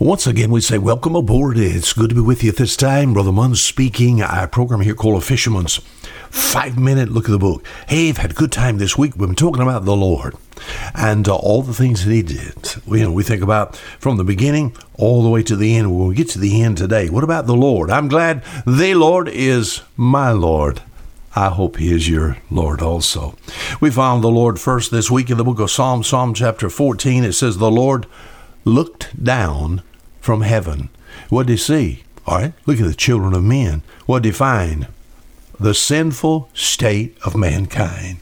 Once again, we say welcome aboard. It's good to be with you at this time. Brother Munn speaking. Our program here called A Fisherman's Five Minute Look at the Book. Hey, I've had a good time this week. We've been talking about the Lord and uh, all the things that He did. We, you know, we think about from the beginning all the way to the end. When we get to the end today, what about the Lord? I'm glad the Lord is my Lord. I hope He is your Lord also. We found the Lord first this week in the book of Psalm, Psalm chapter 14. It says, The Lord looked down from heaven. What did he see? All right, look at the children of men. What did he find? The sinful state of mankind.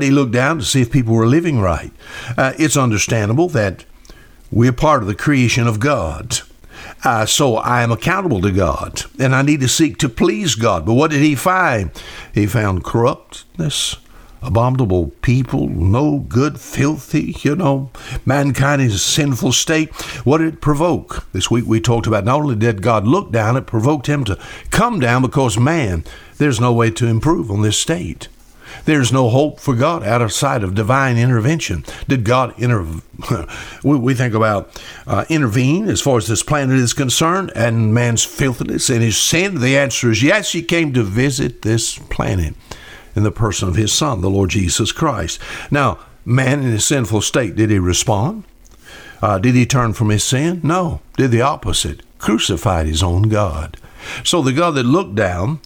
He looked down to see if people were living right. Uh, it's understandable that we're part of the creation of God. Uh, so I am accountable to God, and I need to seek to please God. But what did he find? He found corruptness, abominable people, no good, filthy, you know, mankind is a sinful state. What did it provoke? This week we talked about not only did God look down, it provoked him to come down because, man, there's no way to improve on this state. There's no hope for God sight of divine intervention. Did God intervene? we think about uh, intervene as far as this planet is concerned and man's filthiness and his sin. The answer is yes, he came to visit this planet in the person of his Son, the Lord Jesus Christ. Now, man in his sinful state, did he respond? Uh, did he turn from his sin? No. Did the opposite. Crucified his own God. So the God that looked down,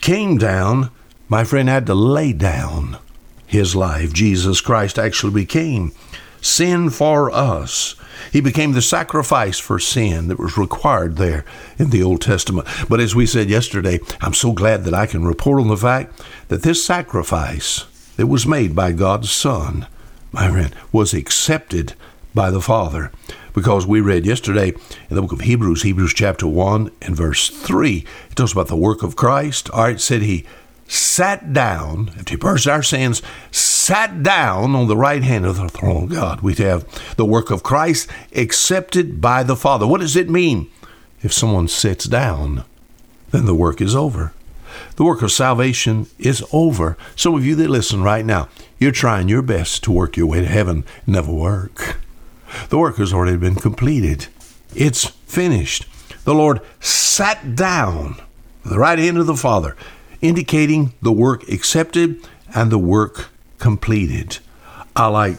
came down, my friend had to lay down his life. Jesus Christ actually became sin for us. He became the sacrifice for sin that was required there in the Old Testament. But as we said yesterday, I'm so glad that I can report on the fact that this sacrifice that was made by God's Son, my friend, was accepted by the Father. Because we read yesterday in the book of Hebrews, Hebrews chapter 1 and verse 3, it talks about the work of Christ. All right, said he sat down, after he purged our sins, sat down on the right hand of the throne of God. We'd have the work of Christ accepted by the Father. What does it mean? If someone sits down, then the work is over. The work of salvation is over. Some of you that listen right now, you're trying your best to work your way to heaven. Never work. The work has already been completed. It's finished. The Lord sat down the right hand of the Father indicating the work accepted and the work completed. I like,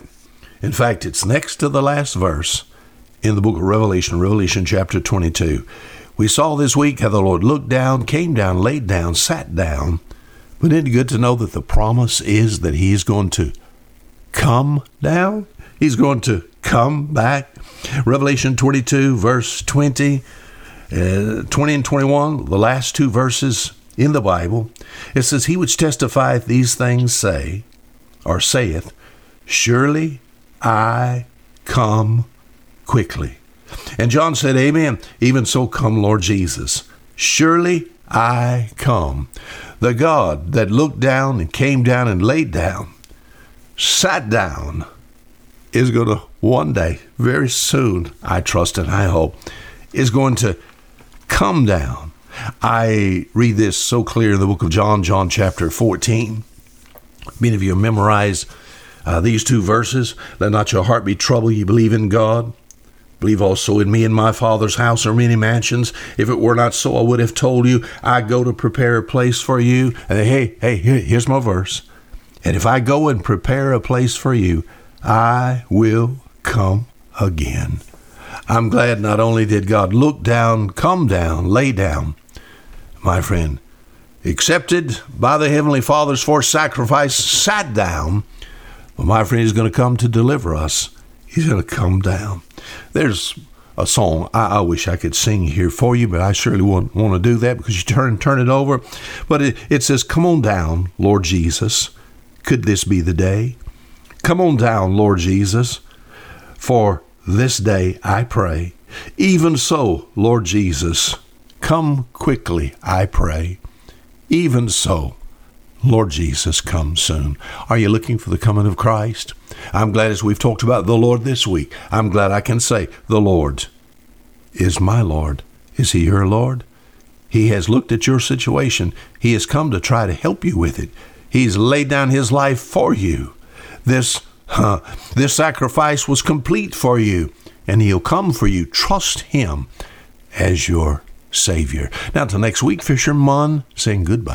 in fact, it's next to the last verse in the book of Revelation, Revelation chapter 22. We saw this week how the Lord looked down, came down, laid down, sat down. But isn't it good to know that the promise is that He is going to come down? He's going to come back. Revelation 22, verse 20, uh, 20 and 21, the last two verses in the Bible, it says, He which testifieth these things say, or saith, Surely I come quickly. And John said, Amen. Even so come, Lord Jesus. Surely I come. The God that looked down and came down and laid down, sat down, is going to one day, very soon, I trust and I hope, is going to come down I read this so clear in the book of John, John chapter 14. Many of you memorize uh, these two verses. Let not your heart be troubled. You believe in God. Believe also in me and my Father's house are many mansions. If it were not so, I would have told you, I go to prepare a place for you. And hey, hey, here, here's my verse. And if I go and prepare a place for you, I will come again. I'm glad not only did God look down, come down, lay down, my friend, accepted by the Heavenly Father's for sacrifice, sat down. But my friend, is going to come to deliver us. He's going to come down. There's a song I, I, wish I could sing here for you, but I surely won't want to do that because you turn turn it over. But it, it says, "Come on down, Lord Jesus. Could this be the day? Come on down, Lord Jesus, for this day I pray. Even so, Lord Jesus." Come quickly, I pray. Even so, Lord Jesus, come soon. Are you looking for the coming of Christ? I'm glad as we've talked about the Lord this week, I'm glad I can say, The Lord is my Lord. Is He your Lord? He has looked at your situation. He has come to try to help you with it. He's laid down His life for you. This, huh, this sacrifice was complete for you. and He'll come for you. Trust Him as your Savior. Now, until next week, Fisher Fisherman saying goodbye.